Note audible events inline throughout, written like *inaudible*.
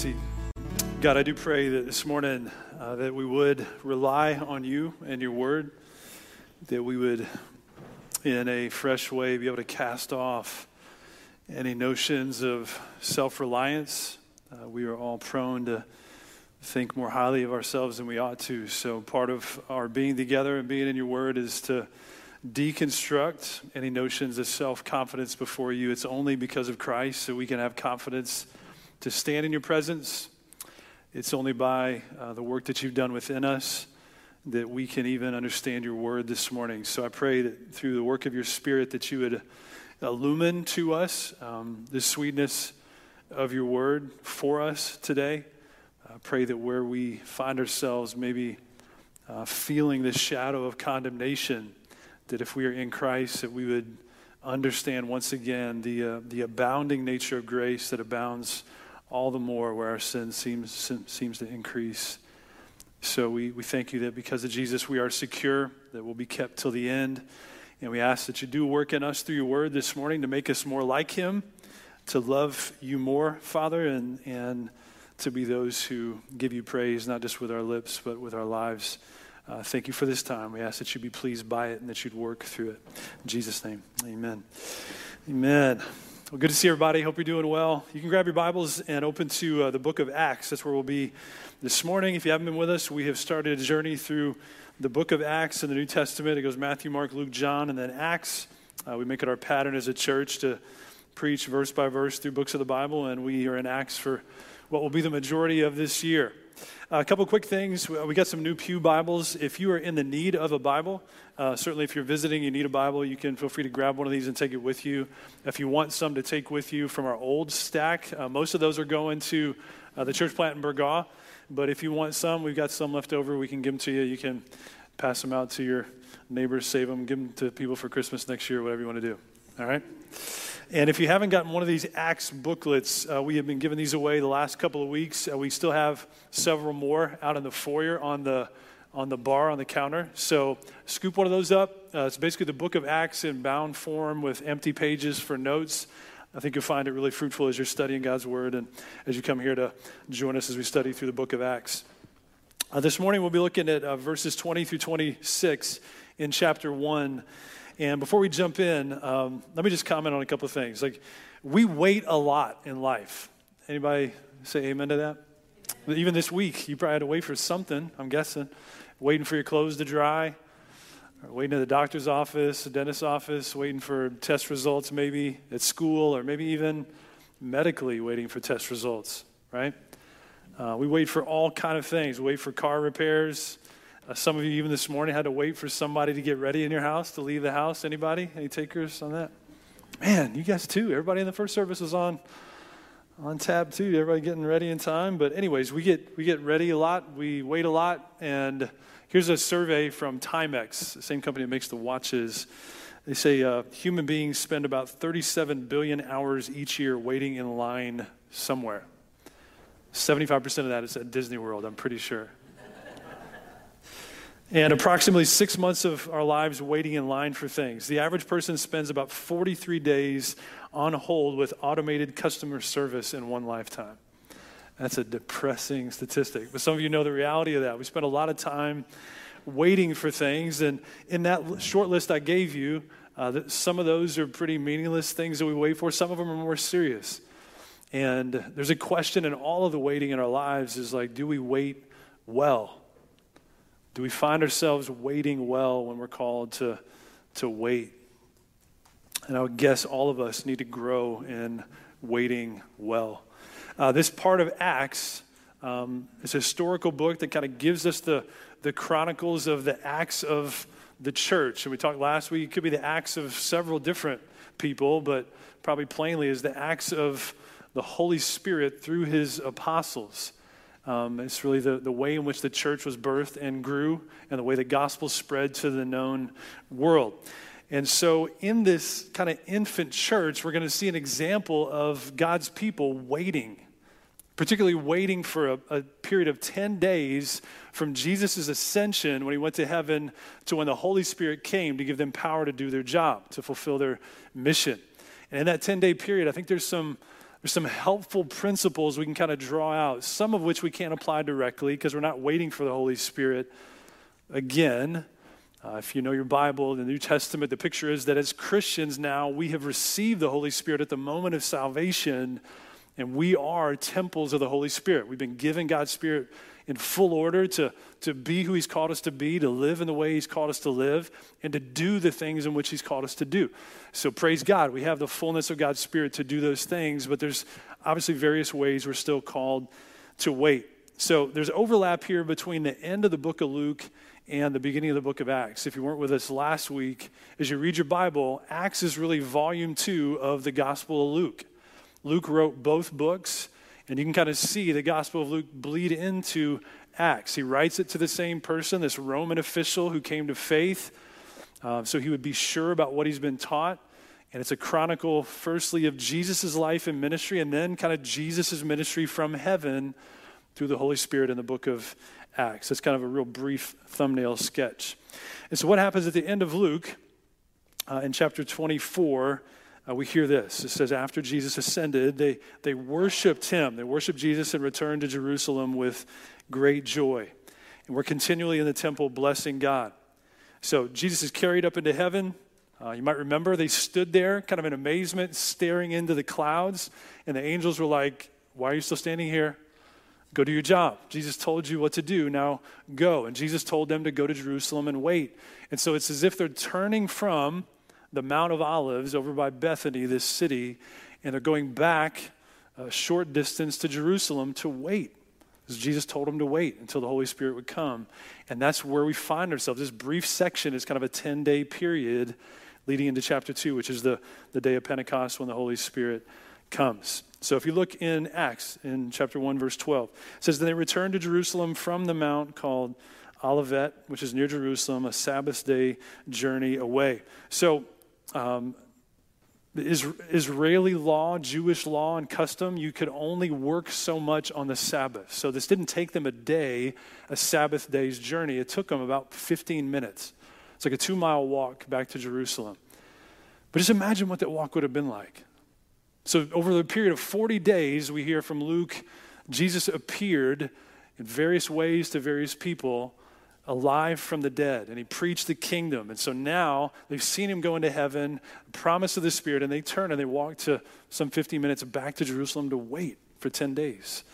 seat. God, I do pray that this morning uh, that we would rely on you and your word, that we would, in a fresh way, be able to cast off any notions of self reliance. Uh, we are all prone to think more highly of ourselves than we ought to. So, part of our being together and being in your word is to deconstruct any notions of self confidence before you. It's only because of Christ that we can have confidence to stand in your presence. It's only by uh, the work that you've done within us that we can even understand your word this morning. So I pray that through the work of your spirit that you would illumine to us um, the sweetness of your word for us today. I pray that where we find ourselves maybe uh, feeling this shadow of condemnation, that if we are in Christ, that we would understand once again the, uh, the abounding nature of grace that abounds all the more where our sin seems, seems to increase. So we, we thank you that because of Jesus, we are secure, that we'll be kept till the end. And we ask that you do work in us through your word this morning to make us more like him, to love you more, Father, and, and to be those who give you praise, not just with our lips, but with our lives. Uh, thank you for this time. We ask that you be pleased by it and that you'd work through it. In Jesus' name, amen. Amen. Well, good to see everybody. Hope you're doing well. You can grab your Bibles and open to uh, the book of Acts. That's where we'll be this morning. If you haven't been with us, we have started a journey through the book of Acts in the New Testament. It goes Matthew, Mark, Luke, John, and then Acts. Uh, we make it our pattern as a church to preach verse by verse through books of the Bible, and we are in Acts for what will be the majority of this year. Uh, a couple quick things. We got some new Pew Bibles. If you are in the need of a Bible, uh, certainly if you're visiting, you need a Bible, you can feel free to grab one of these and take it with you. If you want some to take with you from our old stack, uh, most of those are going to uh, the church plant in Burgaw. But if you want some, we've got some left over. We can give them to you. You can pass them out to your neighbors, save them, give them to people for Christmas next year, whatever you want to do. All right? And if you haven't gotten one of these Acts booklets, uh, we have been giving these away the last couple of weeks. Uh, we still have several more out in the foyer on the on the bar on the counter. So scoop one of those up. Uh, it's basically the book of Acts in bound form with empty pages for notes. I think you'll find it really fruitful as you're studying God's word and as you come here to join us as we study through the book of Acts. Uh, this morning we'll be looking at uh, verses 20 through 26 in chapter 1. And before we jump in, um, let me just comment on a couple of things. Like, we wait a lot in life. Anybody say amen to that? Even this week, you probably had to wait for something, I'm guessing. Waiting for your clothes to dry, waiting at the doctor's office, the dentist's office, waiting for test results maybe at school, or maybe even medically waiting for test results, right? Uh, we wait for all kind of things. We wait for car repairs, uh, some of you, even this morning, had to wait for somebody to get ready in your house to leave the house. Anybody? Any takers on that? Man, you guys too. Everybody in the first service was on on tab too. Everybody getting ready in time. But anyways, we get we get ready a lot. We wait a lot. And here's a survey from Timex, the same company that makes the watches. They say uh, human beings spend about 37 billion hours each year waiting in line somewhere. 75% of that is at Disney World, I'm pretty sure and approximately six months of our lives waiting in line for things. The average person spends about 43 days on hold with automated customer service in one lifetime. That's a depressing statistic. But some of you know the reality of that. We spend a lot of time waiting for things, and in that short list I gave you, uh, some of those are pretty meaningless things that we wait for. Some of them are more serious. And there's a question in all of the waiting in our lives is like, do we wait well? Do we find ourselves waiting well when we're called to, to wait? And I would guess all of us need to grow in waiting well. Uh, this part of Acts um, is a historical book that kind of gives us the, the chronicles of the acts of the church. And we talked last week, it could be the acts of several different people, but probably plainly is the acts of the Holy Spirit through his apostles. Um, it's really the, the way in which the church was birthed and grew, and the way the gospel spread to the known world. And so, in this kind of infant church, we're going to see an example of God's people waiting, particularly waiting for a, a period of 10 days from Jesus' ascension when he went to heaven to when the Holy Spirit came to give them power to do their job, to fulfill their mission. And in that 10 day period, I think there's some there's some helpful principles we can kind of draw out, some of which we can't apply directly because we're not waiting for the Holy Spirit again. Uh, if you know your Bible, the New Testament, the picture is that as Christians now, we have received the Holy Spirit at the moment of salvation, and we are temples of the Holy Spirit. We've been given God's Spirit in full order to, to be who He's called us to be, to live in the way He's called us to live, and to do the things in which He's called us to do. So praise God, we have the fullness of God's Spirit to do those things, but there's obviously various ways we're still called to wait. So there's overlap here between the end of the book of Luke and the beginning of the book of Acts. If you weren't with us last week, as you read your Bible, Acts is really volume two of the Gospel of Luke. Luke wrote both books, and you can kind of see the Gospel of Luke bleed into Acts. He writes it to the same person, this Roman official who came to faith, uh, so he would be sure about what he's been taught. And it's a chronicle, firstly, of Jesus' life and ministry, and then kind of Jesus' ministry from heaven through the Holy Spirit in the book of Acts. It's kind of a real brief thumbnail sketch. And so, what happens at the end of Luke uh, in chapter 24? Uh, we hear this. It says, After Jesus ascended, they, they worshiped him. They worshiped Jesus and returned to Jerusalem with great joy. And we're continually in the temple blessing God. So, Jesus is carried up into heaven. Uh, you might remember they stood there, kind of in amazement, staring into the clouds. And the angels were like, Why are you still standing here? Go do your job. Jesus told you what to do. Now go. And Jesus told them to go to Jerusalem and wait. And so it's as if they're turning from the Mount of Olives over by Bethany, this city, and they're going back a short distance to Jerusalem to wait. Because Jesus told them to wait until the Holy Spirit would come. And that's where we find ourselves. This brief section is kind of a 10 day period leading into chapter 2, which is the, the day of Pentecost when the Holy Spirit comes. So if you look in Acts, in chapter 1, verse 12, it says, Then they returned to Jerusalem from the mount called Olivet, which is near Jerusalem, a Sabbath day journey away. So, um, Israeli law, Jewish law, and custom, you could only work so much on the Sabbath. So this didn't take them a day, a Sabbath day's journey. It took them about 15 minutes. It's like a two mile walk back to Jerusalem. But just imagine what that walk would have been like. So, over the period of 40 days, we hear from Luke, Jesus appeared in various ways to various people alive from the dead, and he preached the kingdom. And so now they've seen him go into heaven, promise of the Spirit, and they turn and they walk to some 50 minutes back to Jerusalem to wait for 10 days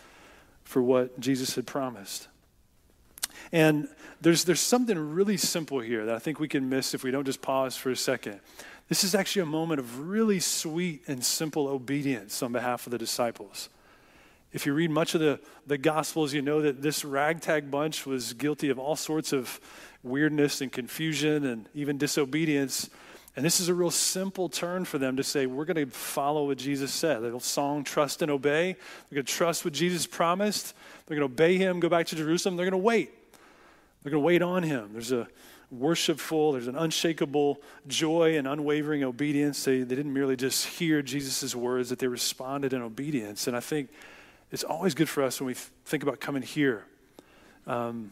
for what Jesus had promised. And there's, there's something really simple here that I think we can miss if we don't just pause for a second. This is actually a moment of really sweet and simple obedience on behalf of the disciples. If you read much of the, the Gospels, you know that this ragtag bunch was guilty of all sorts of weirdness and confusion and even disobedience. And this is a real simple turn for them to say, we're going to follow what Jesus said. The song, Trust and Obey. They're going to trust what Jesus promised. They're going to obey him, go back to Jerusalem. They're going to wait. They're going to wait on him. There's a worshipful, there's an unshakable joy and unwavering obedience. They, they didn't merely just hear Jesus' words, that they responded in obedience. And I think it's always good for us when we think about coming here. Um,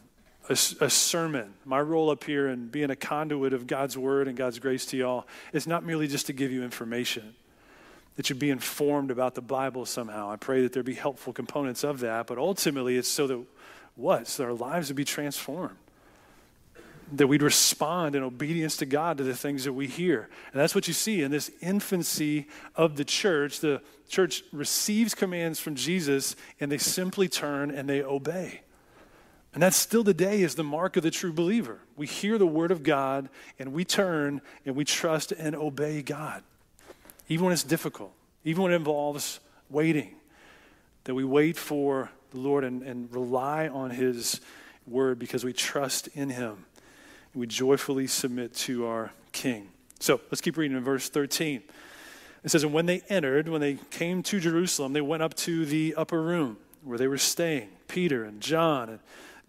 a, a, sermon, my role up here and being a conduit of God's word and God's grace to y'all is not merely just to give you information, that you be informed about the Bible somehow. I pray that there be helpful components of that, but ultimately it's so that what? So our lives would be transformed that we'd respond in obedience to God to the things that we hear. And that's what you see in this infancy of the church. The church receives commands from Jesus and they simply turn and they obey. And that's still today is the mark of the true believer. We hear the word of God and we turn and we trust and obey God. Even when it's difficult, even when it involves waiting, that we wait for the Lord and, and rely on his word because we trust in him we joyfully submit to our King. So let's keep reading in verse 13. It says, And when they entered, when they came to Jerusalem, they went up to the upper room where they were staying Peter and John and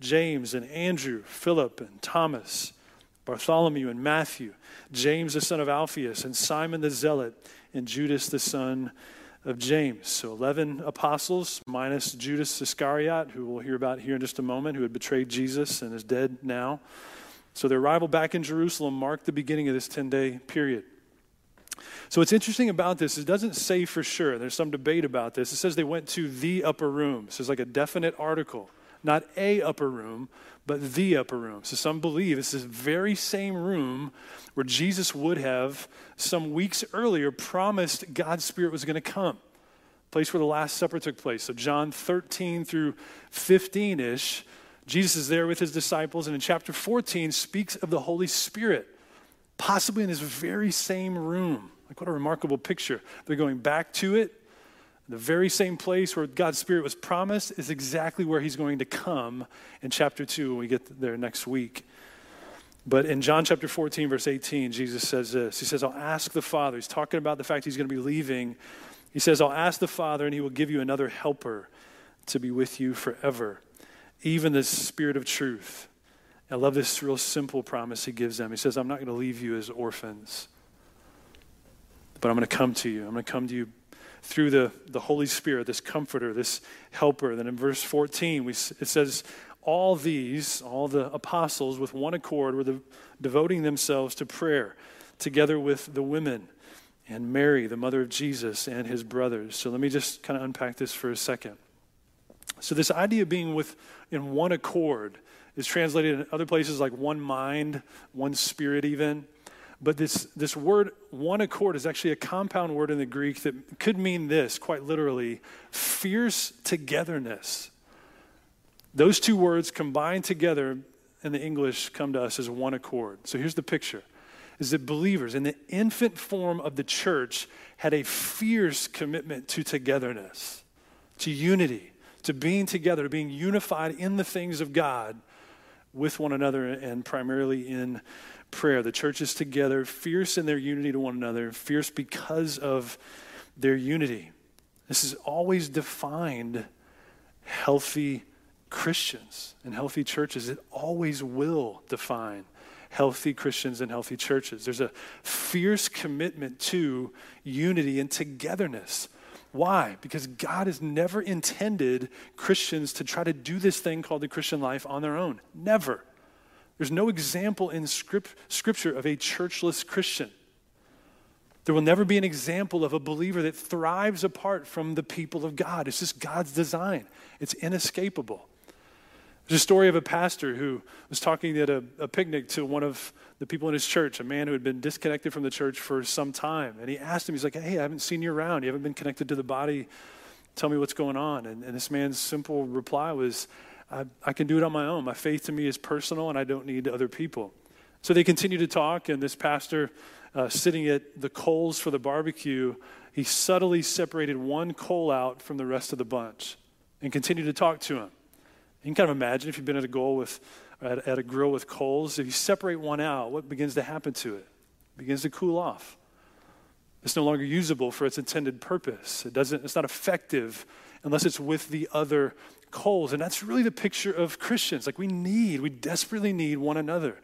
James and Andrew, Philip and Thomas, Bartholomew and Matthew, James the son of Alphaeus, and Simon the Zealot, and Judas the son of James. So 11 apostles minus Judas Iscariot, who we'll hear about here in just a moment, who had betrayed Jesus and is dead now. So their arrival back in Jerusalem marked the beginning of this 10 day period. So, what's interesting about this, it doesn't say for sure. There's some debate about this. It says they went to the upper room. So, it's like a definite article, not a upper room, but the upper room. So, some believe it's this very same room where Jesus would have, some weeks earlier, promised God's Spirit was going to come. Place where the Last Supper took place. So, John 13 through 15 ish, Jesus is there with his disciples, and in chapter 14 speaks of the Holy Spirit, possibly in this very same room. Like, what a remarkable picture. They're going back to it. The very same place where God's Spirit was promised is exactly where He's going to come in chapter 2 when we get there next week. But in John chapter 14, verse 18, Jesus says this He says, I'll ask the Father. He's talking about the fact He's going to be leaving. He says, I'll ask the Father, and He will give you another helper to be with you forever, even the Spirit of truth. I love this real simple promise He gives them. He says, I'm not going to leave you as orphans but I'm going to come to you. I'm going to come to you through the, the Holy Spirit, this comforter, this helper. Then in verse 14, we, it says, All these, all the apostles with one accord, were the, devoting themselves to prayer together with the women and Mary, the mother of Jesus, and his brothers. So let me just kind of unpack this for a second. So, this idea of being with in one accord is translated in other places like one mind, one spirit, even. But this, this word, one accord, is actually a compound word in the Greek that could mean this, quite literally fierce togetherness. Those two words combined together in the English come to us as one accord. So here's the picture is that believers in the infant form of the church had a fierce commitment to togetherness, to unity, to being together, to being unified in the things of God with one another and primarily in prayer. The church is together, fierce in their unity to one another, fierce because of their unity. This has always defined healthy Christians and healthy churches. It always will define healthy Christians and healthy churches. There's a fierce commitment to unity and togetherness. Why? Because God has never intended Christians to try to do this thing called the Christian life on their own. Never. There's no example in script, Scripture of a churchless Christian. There will never be an example of a believer that thrives apart from the people of God. It's just God's design, it's inescapable. There's a story of a pastor who was talking at a, a, picnic to one of the people in his church, a man who had been disconnected from the church for some time. And he asked him, he's like, Hey, I haven't seen you around. You haven't been connected to the body. Tell me what's going on. And, and this man's simple reply was, I, I can do it on my own. My faith to me is personal, and I don't need other people. So they continue to talk, and this pastor, uh, sitting at the coals for the barbecue, he subtly separated one coal out from the rest of the bunch and continued to talk to him. You can kind of imagine if you've been at a goal with, at, at a grill with coals, if you separate one out, what begins to happen to it? It begins to cool off. It's no longer usable for its intended purpose. It doesn't, it's not effective unless it's with the other coals. And that's really the picture of Christians. Like we need, we desperately need one another.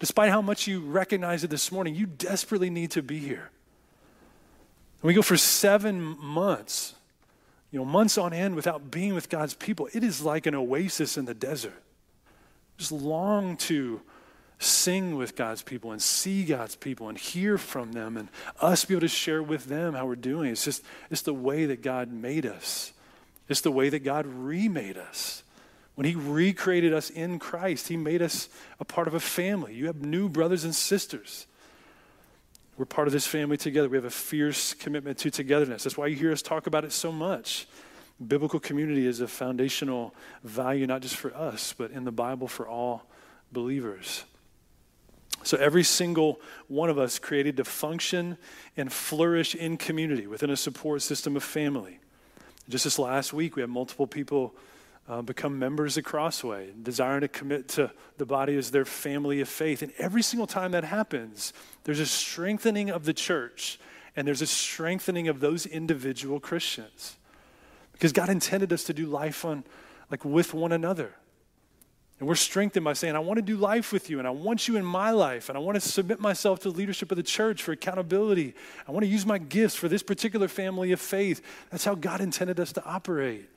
Despite how much you recognize it this morning, you desperately need to be here. And we go for seven months, you know, months on end without being with God's people. It is like an oasis in the desert. Just long to sing with God's people and see God's people and hear from them and us be able to share with them how we're doing. It's just, it's the way that God made us. It's the way that God remade us. When He recreated us in Christ, He made us a part of a family. You have new brothers and sisters. We're part of this family together. We have a fierce commitment to togetherness. That's why you hear us talk about it so much. Biblical community is a foundational value, not just for us, but in the Bible for all believers. So, every single one of us created to function and flourish in community within a support system of family. Just this last week, we had multiple people uh, become members of Crossway, desiring to commit to the body as their family of faith. And every single time that happens, there's a strengthening of the church and there's a strengthening of those individual Christians. Because God intended us to do life on, like with one another. And we're strengthened by saying, I want to do life with you, and I want you in my life, and I want to submit myself to the leadership of the church for accountability. I want to use my gifts for this particular family of faith. That's how God intended us to operate.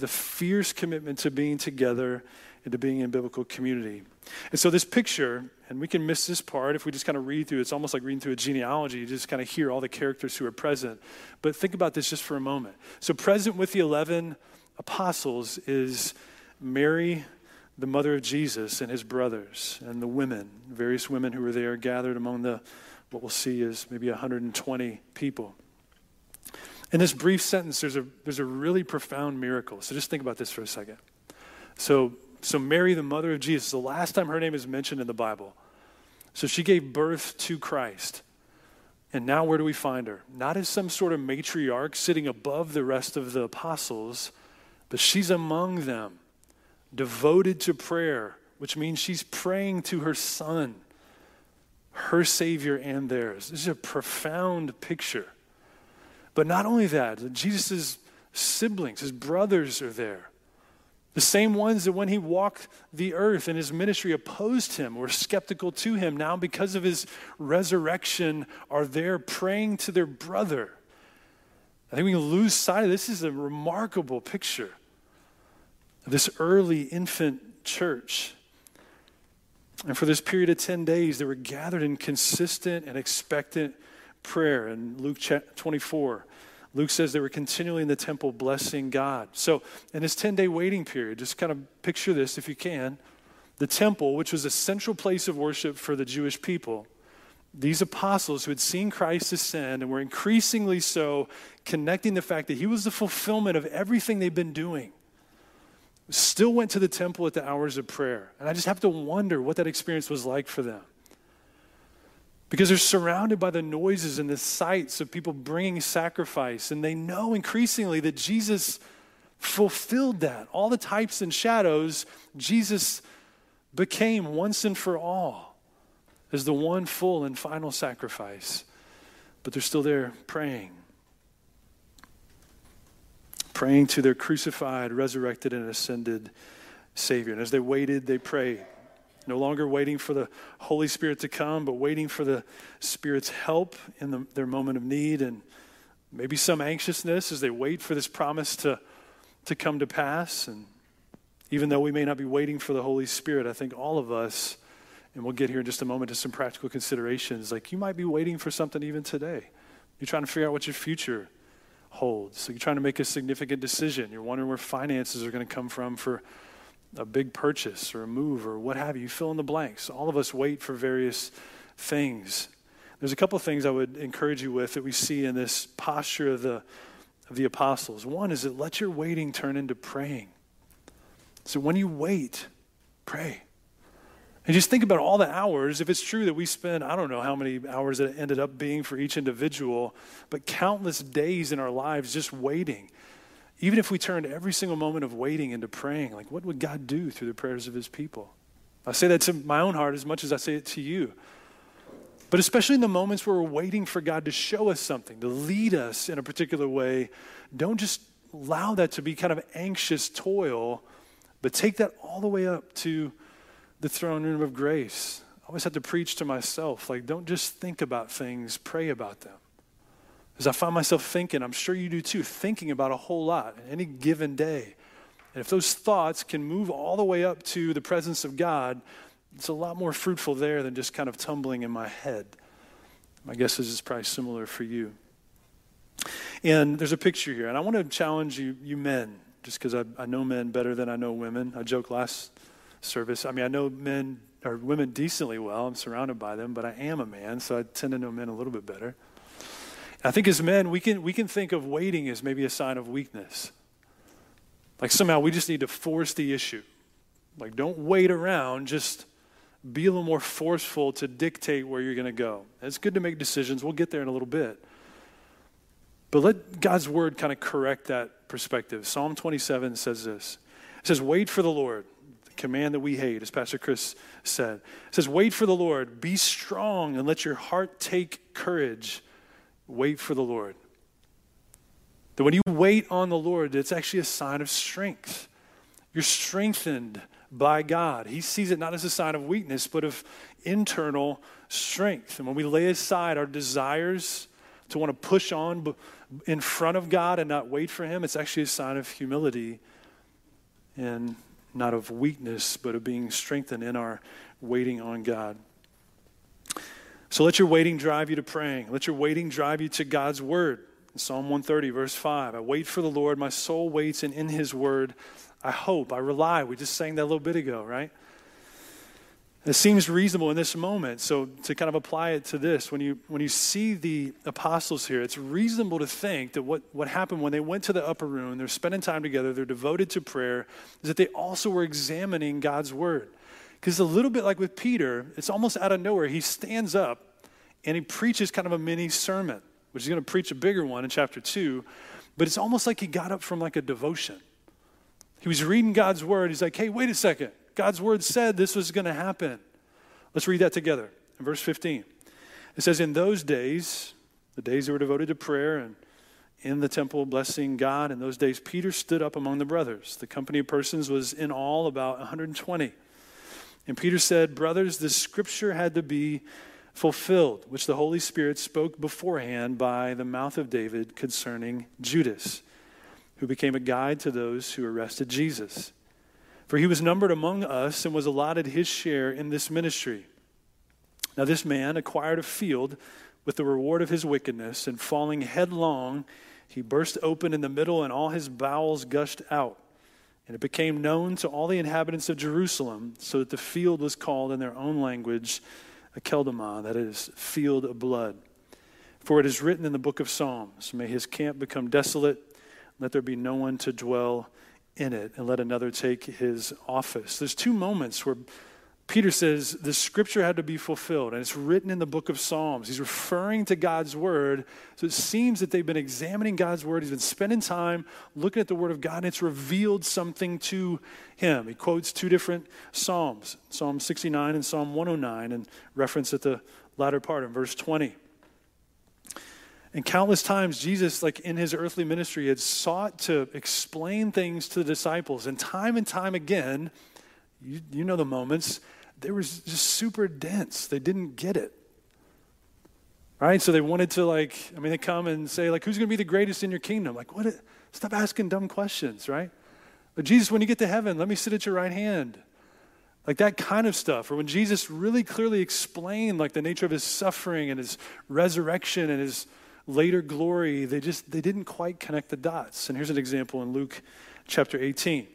The fierce commitment to being together and to being in biblical community. And so, this picture And we can miss this part if we just kind of read through. It's almost like reading through a genealogy. You just kind of hear all the characters who are present. But think about this just for a moment. So, present with the 11 apostles is Mary, the mother of Jesus, and his brothers, and the women, various women who were there gathered among the, what we'll see is maybe 120 people. In this brief sentence, there's a, there's a really profound miracle. So just think about this for a second. So, so Mary, the mother of Jesus, the last time her name is mentioned in the Bible. So she gave birth to Christ. And now where do we find her? Not as some sort of matriarch sitting above the rest of the apostles, but she's among them devoted to prayer, which means she's praying to her son, her Savior and theirs. This is a profound picture. But not only that, Jesus' siblings, his brothers are there. The same ones that when he walked the earth in his ministry opposed him, were skeptical to him, now because of his resurrection are there praying to their brother. I think we can lose sight of this. this is a remarkable picture this early infant church. And for this period of 10 days, they were gathered in consistent and expectant prayer. In Luke 24, Luke says they were continually in the temple blessing God. So, in this 10 day waiting period, just kind of picture this if you can. The temple, which was a central place of worship for the Jewish people, these apostles who had seen Christ ascend and were increasingly so connecting the fact that he was the fulfillment of everything they've been doing still went to the temple at the hours of prayer. And I just have to wonder what that experience was like for them. Because they're surrounded by the noises and the sights of people bringing sacrifice, and they know increasingly that Jesus fulfilled that. All the types and shadows, Jesus became once and for all as the one full and final sacrifice. But they're still there praying praying to their crucified, resurrected, and ascended Savior. And as they waited, they prayed. No longer waiting for the Holy Spirit to come, but waiting for the Spirit's help in the, their moment of need and maybe some anxiousness as they wait for this promise to, to come to pass. And even though we may not be waiting for the Holy Spirit, I think all of us, and we'll get here in just a moment to some practical considerations, like you might be waiting for something even today. You're trying to figure out what your future holds. So you're trying to make a significant decision. You're wondering where finances are going to come from for a big purchase or a move or what have you. Fill in the blanks. All of us wait for various things. There's a couple of things I would encourage you with that we see in this posture of the, of the apostles. One is that let your waiting turn into praying. So when you wait, pray. And just think about all the hours. If it's true that we spend, I don't know how many hours it ended up being for each individual, but countless days in our lives just waiting. Even if we turned every single moment of waiting into praying, like what would God do through the prayers of his people? I say that to my own heart as much as I say it to you. But especially in the moments where we're waiting for God to show us something, to lead us in a particular way, don't just allow that to be kind of anxious toil, but take that all the way up to the throne room of grace. I always have to preach to myself like, don't just think about things, pray about them. As I find myself thinking, I'm sure you do too, thinking about a whole lot any given day. And if those thoughts can move all the way up to the presence of God, it's a lot more fruitful there than just kind of tumbling in my head. My guess is it's probably similar for you. And there's a picture here, and I want to challenge you, you men, just because I, I know men better than I know women. I joked last service. I mean, I know men or women decently well. I'm surrounded by them, but I am a man, so I tend to know men a little bit better. I think as men, we can, we can think of waiting as maybe a sign of weakness. Like somehow we just need to force the issue. Like, don't wait around, just be a little more forceful to dictate where you're going to go. It's good to make decisions. We'll get there in a little bit. But let God's word kind of correct that perspective. Psalm 27 says this It says, Wait for the Lord the command that we hate, as Pastor Chris said. It says, Wait for the Lord, be strong, and let your heart take courage. Wait for the Lord. That when you wait on the Lord, it's actually a sign of strength. You're strengthened by God. He sees it not as a sign of weakness, but of internal strength. And when we lay aside our desires to want to push on in front of God and not wait for Him, it's actually a sign of humility and not of weakness, but of being strengthened in our waiting on God. So let your waiting drive you to praying. Let your waiting drive you to God's word. In Psalm 130, verse 5, I wait for the Lord. My soul waits, and in his word I hope. I rely. We just sang that a little bit ago, right? It seems reasonable in this moment. So to kind of apply it to this, when you when you see the apostles here, it's reasonable to think that what, what happened when they went to the upper room, they're spending time together, they're devoted to prayer, is that they also were examining God's word. Because a little bit like with Peter, it's almost out of nowhere. He stands up and he preaches kind of a mini sermon, which he's going to preach a bigger one in chapter two. But it's almost like he got up from like a devotion. He was reading God's word. He's like, hey, wait a second. God's word said this was going to happen. Let's read that together in verse 15. It says, In those days, the days that were devoted to prayer and in the temple blessing God, in those days, Peter stood up among the brothers. The company of persons was in all about 120. And Peter said, Brothers, the scripture had to be fulfilled, which the Holy Spirit spoke beforehand by the mouth of David concerning Judas, who became a guide to those who arrested Jesus. For he was numbered among us and was allotted his share in this ministry. Now, this man acquired a field with the reward of his wickedness, and falling headlong, he burst open in the middle, and all his bowels gushed out. And it became known to all the inhabitants of Jerusalem, so that the field was called in their own language Akeldama, that is, field of blood. For it is written in the book of Psalms May his camp become desolate, let there be no one to dwell in it and let another take his office. There's two moments where Peter says the scripture had to be fulfilled, and it's written in the book of Psalms. He's referring to God's word. So it seems that they've been examining God's word. He's been spending time looking at the word of God, and it's revealed something to him. He quotes two different Psalms Psalm 69 and Psalm 109, and reference at the latter part in verse 20. And countless times, Jesus, like in his earthly ministry, had sought to explain things to the disciples. And time and time again, you, you know the moments, they were just super dense. They didn't get it. Right? So they wanted to, like, I mean, they come and say, like, who's going to be the greatest in your kingdom? Like, what? Stop asking dumb questions, right? But Jesus, when you get to heaven, let me sit at your right hand. Like that kind of stuff. Or when Jesus really clearly explained, like, the nature of his suffering and his resurrection and his later glory, they just they didn't quite connect the dots. And here's an example in Luke chapter 18. It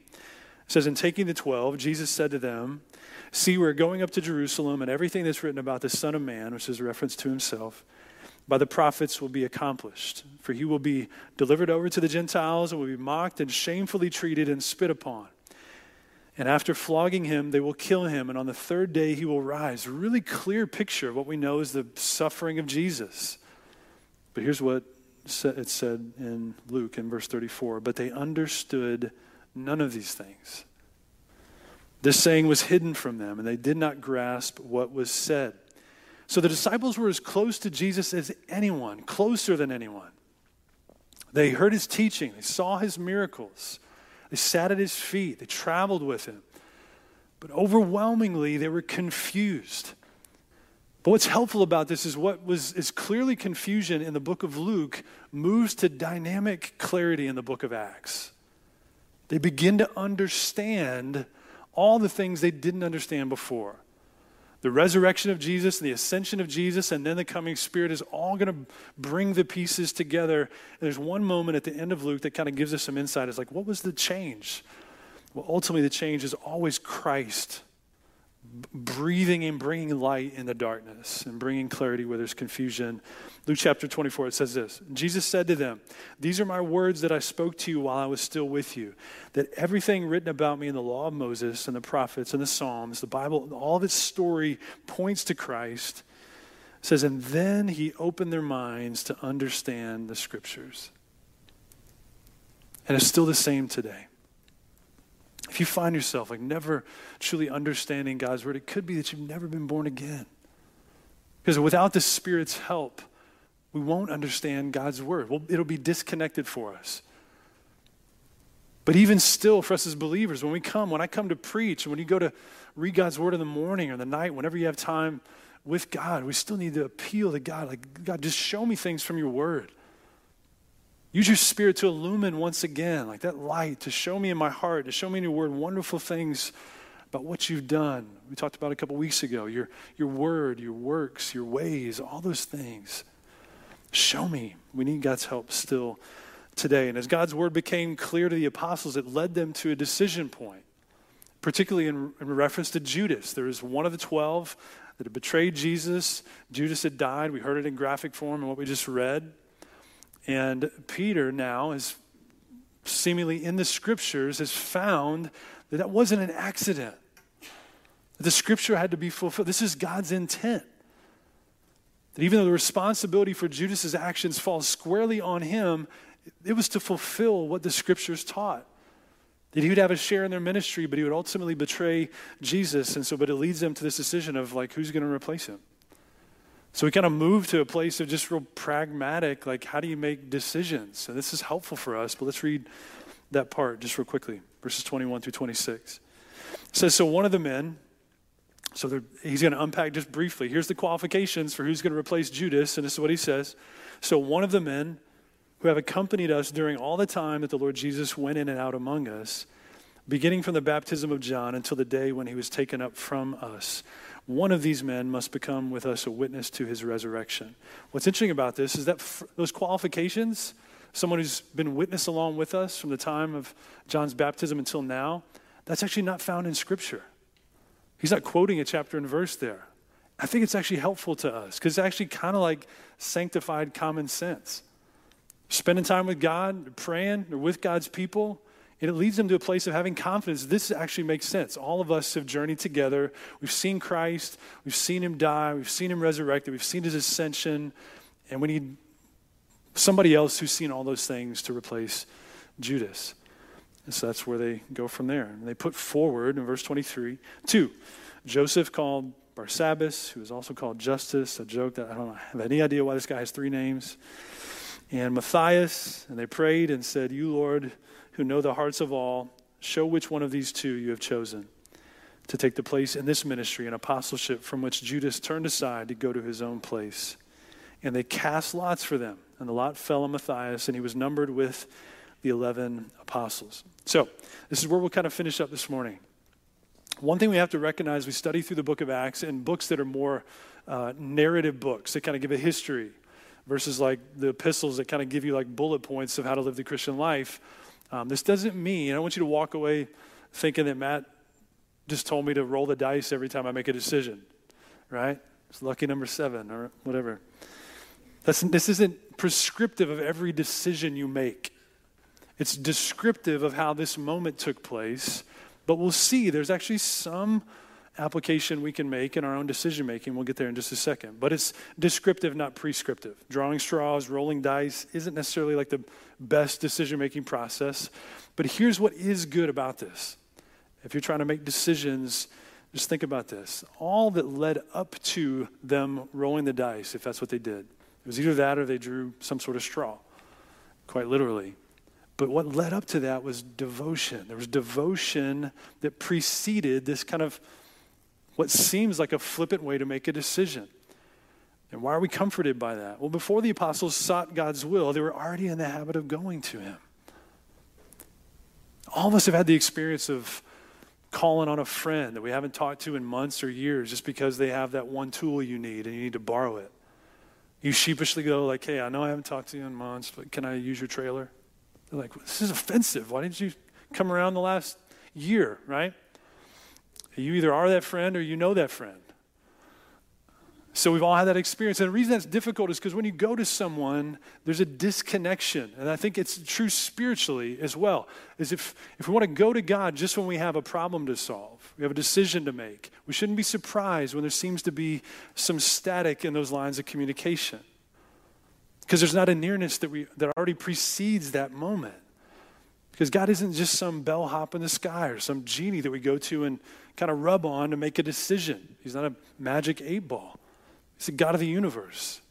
says, In taking the twelve, Jesus said to them, See, we're going up to Jerusalem, and everything that's written about the Son of Man, which is a reference to himself, by the prophets will be accomplished. For he will be delivered over to the Gentiles and will be mocked and shamefully treated and spit upon. And after flogging him, they will kill him, and on the third day he will rise. Really clear picture of what we know is the suffering of Jesus. But here's what it said in Luke in verse 34 But they understood none of these things. This saying was hidden from them, and they did not grasp what was said. So the disciples were as close to Jesus as anyone, closer than anyone. They heard his teaching, they saw his miracles, they sat at his feet, they traveled with him. But overwhelmingly, they were confused. But what's helpful about this is what was is clearly confusion in the book of Luke moves to dynamic clarity in the book of Acts. They begin to understand all the things they didn't understand before. The resurrection of Jesus and the ascension of Jesus and then the coming Spirit is all going to bring the pieces together. And there's one moment at the end of Luke that kind of gives us some insight. It's like, what was the change? Well, ultimately, the change is always Christ breathing and bringing light in the darkness and bringing clarity where there's confusion. Luke chapter 24, it says this Jesus said to them, These are my words that I spoke to you while I was still with you, that everything written about me in the law of Moses and the prophets and the Psalms, the Bible, all of its story points to Christ. It says, And then he opened their minds to understand the scriptures. And it's still the same today. If you find yourself like never truly understanding God's word, it could be that you've never been born again. Because without the Spirit's help, we won't understand God's word. It'll be disconnected for us. But even still, for us as believers, when we come, when I come to preach, and when you go to read God's word in the morning or the night, whenever you have time with God, we still need to appeal to God. Like, God, just show me things from your word. Use your spirit to illumine once again, like that light, to show me in my heart, to show me in your word wonderful things about what you've done. We talked about a couple weeks ago your, your word, your works, your ways, all those things. Show me. We need God's help still today. And as God's word became clear to the apostles, it led them to a decision point, particularly in, in reference to Judas. There was one of the 12 that had betrayed Jesus. Judas had died. We heard it in graphic form in what we just read. And Peter now is seemingly in the scriptures has found that that wasn't an accident. The scripture had to be fulfilled. This is God's intent. That even though the responsibility for Judas's actions falls squarely on him, it was to fulfill what the scriptures taught. That he would have a share in their ministry, but he would ultimately betray Jesus. And so, but it leads them to this decision of like, who's going to replace him? So we kind of move to a place of just real pragmatic, like, how do you make decisions? And this is helpful for us, but let's read that part just real quickly, verses 21 through 26. It says, So one of the men, so he's going to unpack just briefly. Here's the qualifications for who's going to replace Judas, and this is what he says. So one of the men who have accompanied us during all the time that the Lord Jesus went in and out among us, beginning from the baptism of John until the day when he was taken up from us. One of these men must become with us a witness to his resurrection. What's interesting about this is that those qualifications, someone who's been witness along with us from the time of John's baptism until now, that's actually not found in Scripture. He's not quoting a chapter and verse there. I think it's actually helpful to us because it's actually kind of like sanctified common sense. Spending time with God, praying, or with God's people, and it leads them to a place of having confidence. This actually makes sense. All of us have journeyed together. We've seen Christ, we've seen him die, we've seen him resurrected, we've seen his ascension, and we need somebody else who's seen all those things to replace Judas. And so that's where they go from there. And they put forward in verse 23 two, Joseph called Barsabbas, who is also called Justus, a joke that I don't have any idea why this guy has three names, and Matthias. And they prayed and said, You, Lord, who know the hearts of all, show which one of these two you have chosen to take the place in this ministry and apostleship from which Judas turned aside to go to his own place. And they cast lots for them. And the lot fell on Matthias, and he was numbered with the 11 apostles. So, this is where we'll kind of finish up this morning. One thing we have to recognize we study through the book of Acts and books that are more uh, narrative books that kind of give a history versus like the epistles that kind of give you like bullet points of how to live the Christian life. Um, this doesn't mean, I want you to walk away thinking that Matt just told me to roll the dice every time I make a decision, right? It's lucky number seven or whatever. That's, this isn't prescriptive of every decision you make. It's descriptive of how this moment took place, but we'll see there's actually some application we can make in our own decision making. We'll get there in just a second. But it's descriptive, not prescriptive. Drawing straws, rolling dice isn't necessarily like the best decision making process. But here's what is good about this. If you're trying to make decisions, just think about this. All that led up to them rolling the dice, if that's what they did, it was either that or they drew some sort of straw, quite literally. But what led up to that was devotion. There was devotion that preceded this kind of what seems like a flippant way to make a decision. And why are we comforted by that? Well, before the apostles sought God's will, they were already in the habit of going to Him. All of us have had the experience of calling on a friend that we haven't talked to in months or years just because they have that one tool you need and you need to borrow it. You sheepishly go like, "Hey, I know I haven't talked to you in months, but can I use your trailer?" They're like, "This is offensive. Why didn't you come around the last year?" Right? You either are that friend or you know that friend. So we've all had that experience. And the reason that's difficult is because when you go to someone, there's a disconnection. And I think it's true spiritually as well. Is if, if we want to go to God just when we have a problem to solve, we have a decision to make, we shouldn't be surprised when there seems to be some static in those lines of communication. Because there's not a nearness that, we, that already precedes that moment. Because God isn't just some bellhop in the sky or some genie that we go to and kind of rub on to make a decision. He's not a magic eight ball, He's the God of the universe.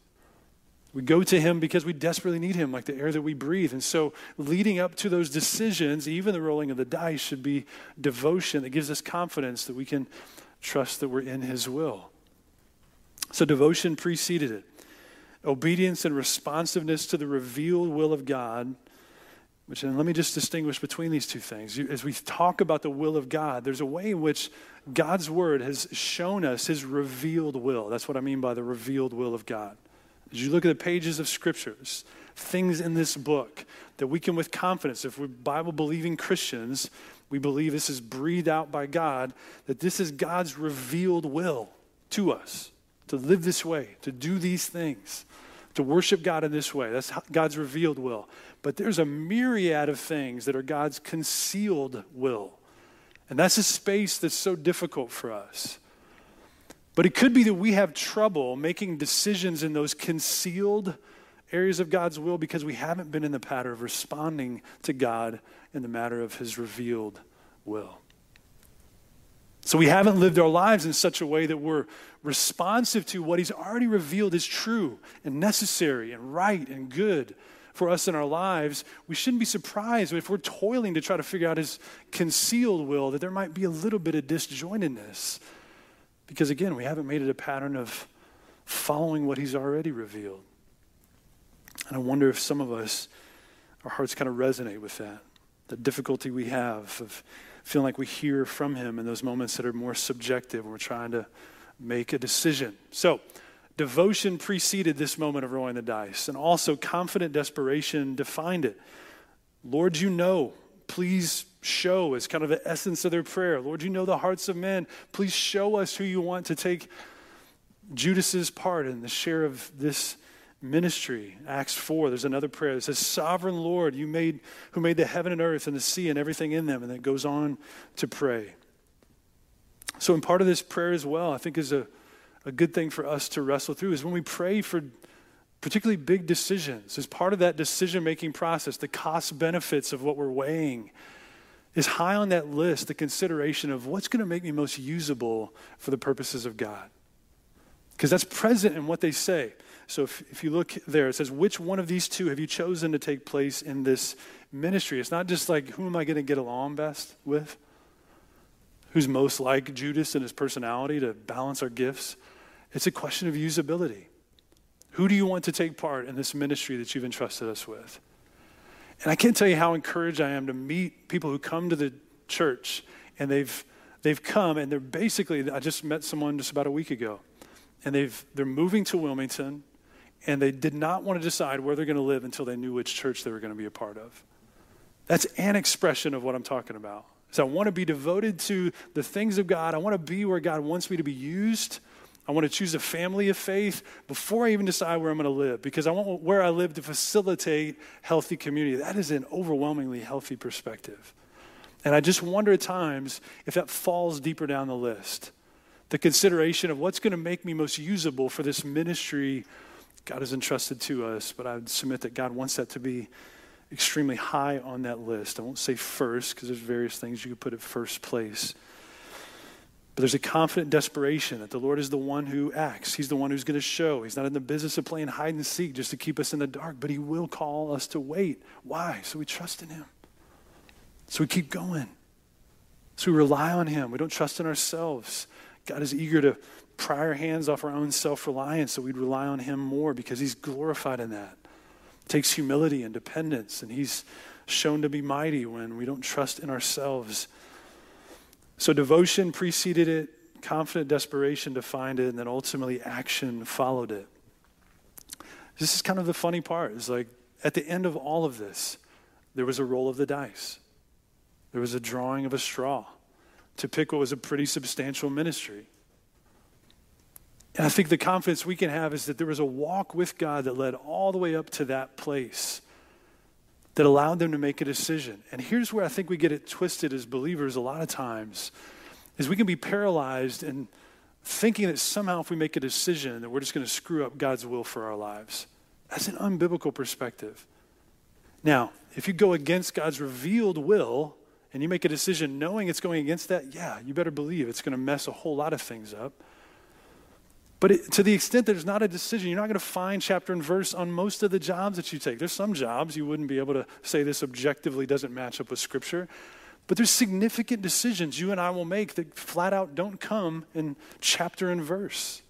We go to Him because we desperately need Him, like the air that we breathe. And so, leading up to those decisions, even the rolling of the dice, should be devotion that gives us confidence that we can trust that we're in His will. So, devotion preceded it. Obedience and responsiveness to the revealed will of God Which, and let me just distinguish between these two things. As we talk about the will of God, there's a way in which God's word has shown us his revealed will. That's what I mean by the revealed will of God. As you look at the pages of scriptures, things in this book that we can, with confidence, if we're Bible believing Christians, we believe this is breathed out by God, that this is God's revealed will to us to live this way, to do these things, to worship God in this way. That's God's revealed will. But there's a myriad of things that are God's concealed will. And that's a space that's so difficult for us. But it could be that we have trouble making decisions in those concealed areas of God's will because we haven't been in the pattern of responding to God in the matter of his revealed will. So we haven't lived our lives in such a way that we're responsive to what he's already revealed is true and necessary and right and good for us in our lives, we shouldn't be surprised if we're toiling to try to figure out his concealed will that there might be a little bit of disjointedness. Because again, we haven't made it a pattern of following what he's already revealed. And I wonder if some of us, our hearts kind of resonate with that. The difficulty we have of feeling like we hear from him in those moments that are more subjective when we're trying to make a decision. So, Devotion preceded this moment of rolling the dice, and also confident desperation defined it. Lord, you know, please show is kind of the essence of their prayer. Lord, you know the hearts of men. Please show us who you want to take Judas's part in the share of this ministry. Acts 4, there's another prayer that says, Sovereign Lord, you made who made the heaven and earth and the sea and everything in them, and then goes on to pray. So, in part of this prayer as well, I think is a a good thing for us to wrestle through is when we pray for particularly big decisions, as part of that decision making process, the cost benefits of what we're weighing is high on that list the consideration of what's going to make me most usable for the purposes of God. Because that's present in what they say. So if, if you look there, it says, Which one of these two have you chosen to take place in this ministry? It's not just like, Who am I going to get along best with? Who's most like Judas in his personality to balance our gifts? It's a question of usability. Who do you want to take part in this ministry that you've entrusted us with? And I can't tell you how encouraged I am to meet people who come to the church and they've they've come and they're basically I just met someone just about a week ago and they've they're moving to Wilmington and they did not want to decide where they're going to live until they knew which church they were going to be a part of. That's an expression of what I'm talking about. So I want to be devoted to the things of God. I want to be where God wants me to be used. I want to choose a family of faith before I even decide where I'm going to live because I want where I live to facilitate healthy community. That is an overwhelmingly healthy perspective. And I just wonder at times if that falls deeper down the list. The consideration of what's going to make me most usable for this ministry God has entrusted to us. But I would submit that God wants that to be extremely high on that list. I won't say first because there's various things you could put at first place. But there's a confident desperation that the Lord is the one who acts. He's the one who's going to show. He's not in the business of playing hide and seek just to keep us in the dark, but He will call us to wait. Why? So we trust in Him. So we keep going. So we rely on Him. We don't trust in ourselves. God is eager to pry our hands off our own self reliance so we'd rely on Him more because He's glorified in that. It takes humility and dependence, and He's shown to be mighty when we don't trust in ourselves so devotion preceded it, confident desperation defined it, and then ultimately action followed it. This is kind of the funny part. Is like at the end of all of this, there was a roll of the dice. There was a drawing of a straw to pick what was a pretty substantial ministry. And I think the confidence we can have is that there was a walk with God that led all the way up to that place that allowed them to make a decision. And here's where I think we get it twisted as believers a lot of times is we can be paralyzed in thinking that somehow if we make a decision that we're just going to screw up God's will for our lives. That's an unbiblical perspective. Now, if you go against God's revealed will and you make a decision knowing it's going against that, yeah, you better believe it's going to mess a whole lot of things up. But it, to the extent that there's not a decision, you're not going to find chapter and verse on most of the jobs that you take. There's some jobs you wouldn't be able to say this objectively doesn't match up with Scripture. But there's significant decisions you and I will make that flat out don't come in chapter and verse.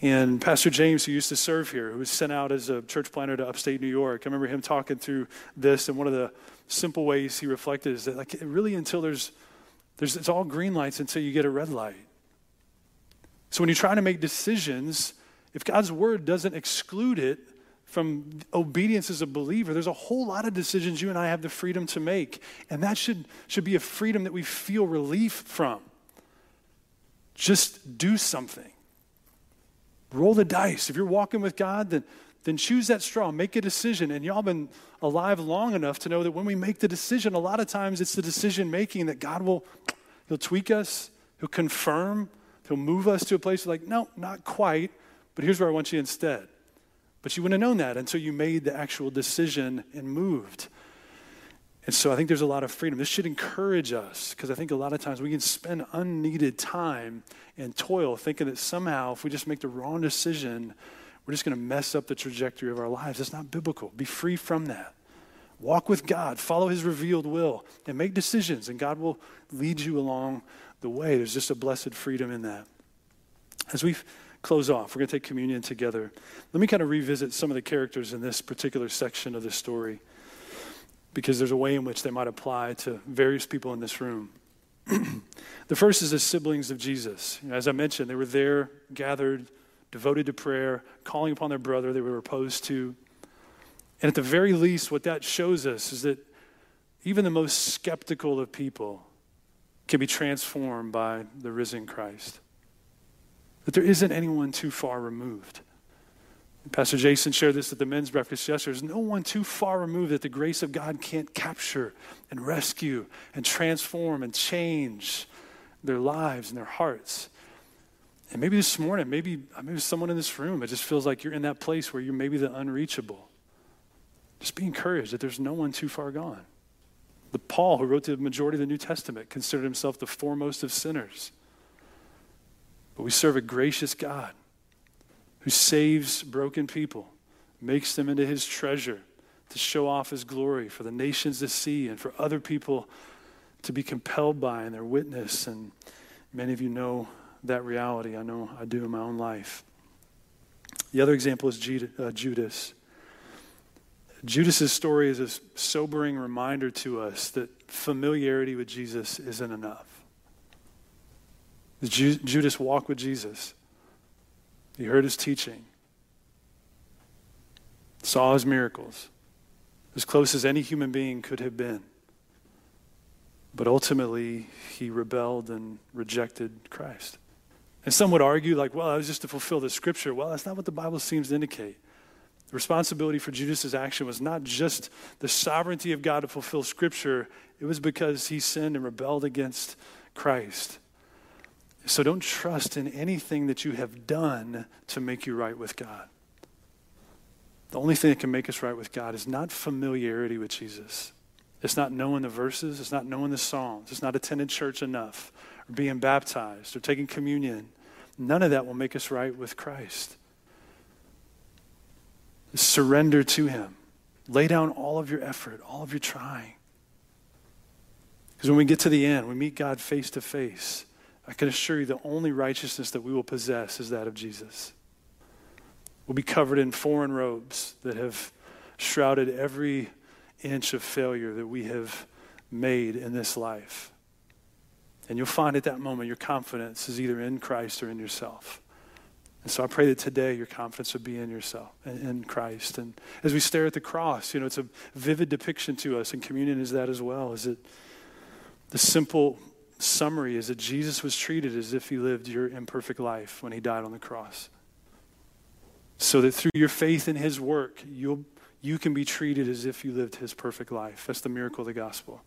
And Pastor James, who used to serve here, who was sent out as a church planter to upstate New York, I remember him talking through this, and one of the simple ways he reflected is that, like, really until there's, there's it's all green lights until you get a red light. So when you're trying to make decisions, if God's word doesn't exclude it from obedience as a believer, there's a whole lot of decisions you and I have the freedom to make. And that should, should be a freedom that we feel relief from. Just do something. Roll the dice. If you're walking with God, then, then choose that straw, make a decision. And y'all been alive long enough to know that when we make the decision, a lot of times it's the decision making that God will, He'll tweak us, He'll confirm, He'll move us to a place like, no, not quite, but here's where I want you instead. But you wouldn't have known that until you made the actual decision and moved. And so I think there's a lot of freedom. This should encourage us because I think a lot of times we can spend unneeded time and toil thinking that somehow if we just make the wrong decision, we're just going to mess up the trajectory of our lives. That's not biblical. Be free from that. Walk with God, follow his revealed will, and make decisions, and God will lead you along the way. There's just a blessed freedom in that. As we close off, we're going to take communion together. Let me kind of revisit some of the characters in this particular section of the story because there's a way in which they might apply to various people in this room. *clears throat* the first is the siblings of Jesus. As I mentioned, they were there, gathered, devoted to prayer, calling upon their brother they were opposed to. And at the very least, what that shows us is that even the most skeptical of people can be transformed by the risen Christ. That there isn't anyone too far removed. Pastor Jason shared this at the men's breakfast yesterday. There's no one too far removed that the grace of God can't capture and rescue and transform and change their lives and their hearts. And maybe this morning, maybe, maybe someone in this room, it just feels like you're in that place where you're maybe the unreachable. Just be encouraged that there's no one too far gone. The Paul, who wrote the majority of the New Testament, considered himself the foremost of sinners. But we serve a gracious God who saves broken people, makes them into his treasure to show off his glory for the nations to see and for other people to be compelled by in their witness. And many of you know that reality. I know I do in my own life. The other example is uh, Judas. Judas's story is a sobering reminder to us that familiarity with Jesus isn't enough. Judas walked with Jesus. He heard his teaching, saw his miracles, as close as any human being could have been. But ultimately, he rebelled and rejected Christ. And some would argue, like, well, that was just to fulfill the scripture. Well, that's not what the Bible seems to indicate. The responsibility for Judas's action was not just the sovereignty of God to fulfill scripture, it was because he sinned and rebelled against Christ. So don't trust in anything that you have done to make you right with God. The only thing that can make us right with God is not familiarity with Jesus. It's not knowing the verses, it's not knowing the Psalms, it's not attending church enough, or being baptized, or taking communion. None of that will make us right with Christ. Surrender to Him. Lay down all of your effort, all of your trying. Because when we get to the end, we meet God face to face. I can assure you the only righteousness that we will possess is that of Jesus. We'll be covered in foreign robes that have shrouded every inch of failure that we have made in this life. And you'll find at that moment your confidence is either in Christ or in yourself. And so I pray that today your confidence would be in yourself, and in Christ. And as we stare at the cross, you know, it's a vivid depiction to us, and communion is that as well. Is it the simple summary is that Jesus was treated as if he lived your imperfect life when he died on the cross. So that through your faith in his work, you'll, you can be treated as if you lived his perfect life. That's the miracle of the gospel.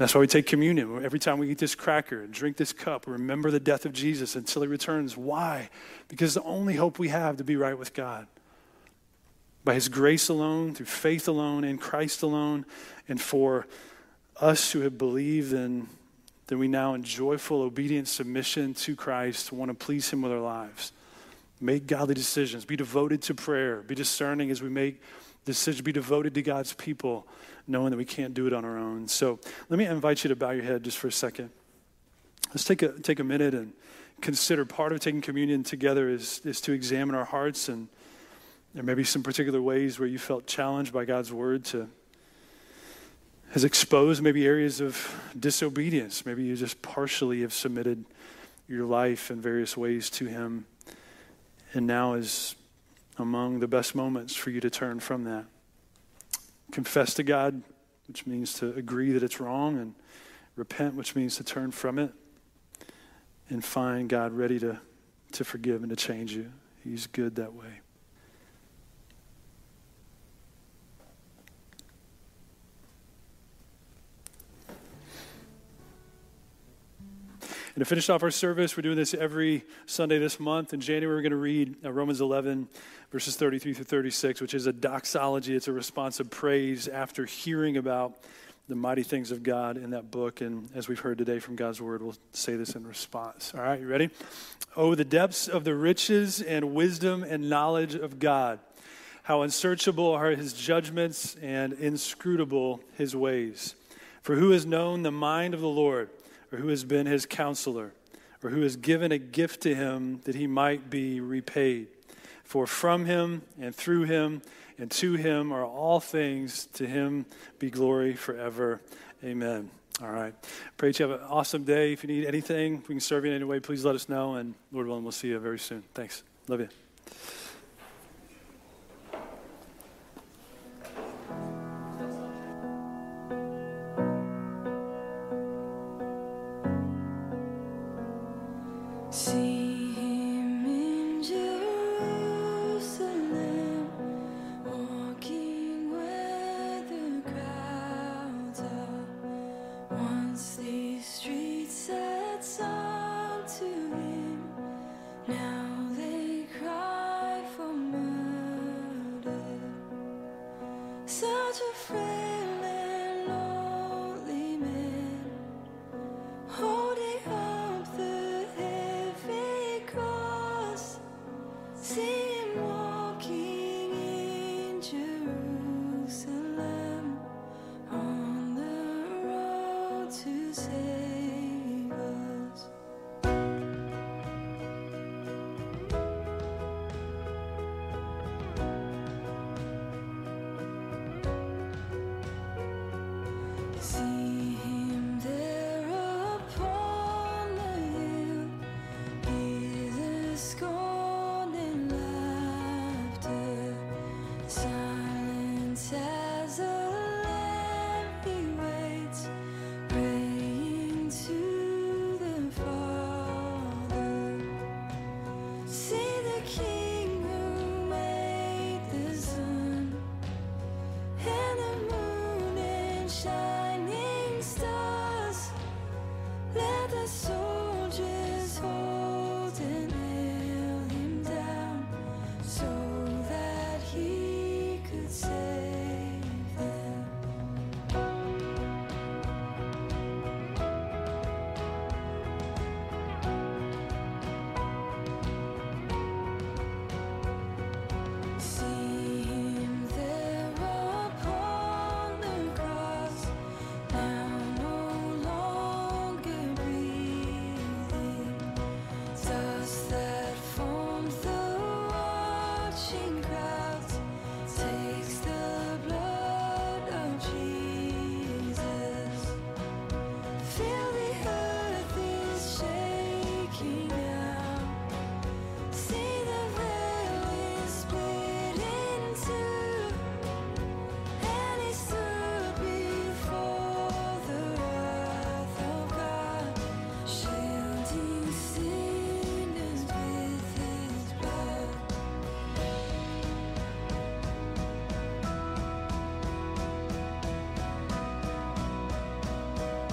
That's why we take communion. Every time we eat this cracker and drink this cup, remember the death of Jesus until he returns. Why? Because the only hope we have to be right with God. By his grace alone, through faith alone, in Christ alone, and for us who have believed in then we now in joyful, obedient submission to Christ want to please Him with our lives. Make godly decisions. Be devoted to prayer. Be discerning as we make decisions. Be devoted to God's people, knowing that we can't do it on our own. So let me invite you to bow your head just for a second. Let's take a, take a minute and consider part of taking communion together is, is to examine our hearts and there may be some particular ways where you felt challenged by God's word to has exposed maybe areas of disobedience. Maybe you just partially have submitted your life in various ways to Him. And now is among the best moments for you to turn from that. Confess to God, which means to agree that it's wrong, and repent, which means to turn from it, and find God ready to, to forgive and to change you. He's good that way. And to finish off our service, we're doing this every Sunday this month. In January, we're going to read uh, Romans 11, verses 33 through 36, which is a doxology. It's a response of praise after hearing about the mighty things of God in that book. And as we've heard today from God's word, we'll say this in response. All right, you ready? Oh, the depths of the riches and wisdom and knowledge of God. How unsearchable are his judgments and inscrutable his ways. For who has known the mind of the Lord? or who has been his counselor, or who has given a gift to him that he might be repaid. For from him and through him and to him are all things. To him be glory forever. Amen. All right. Pray that you have an awesome day. If you need anything, we can serve you in any way, please let us know. And Lord willing, we'll see you very soon. Thanks. Love you. say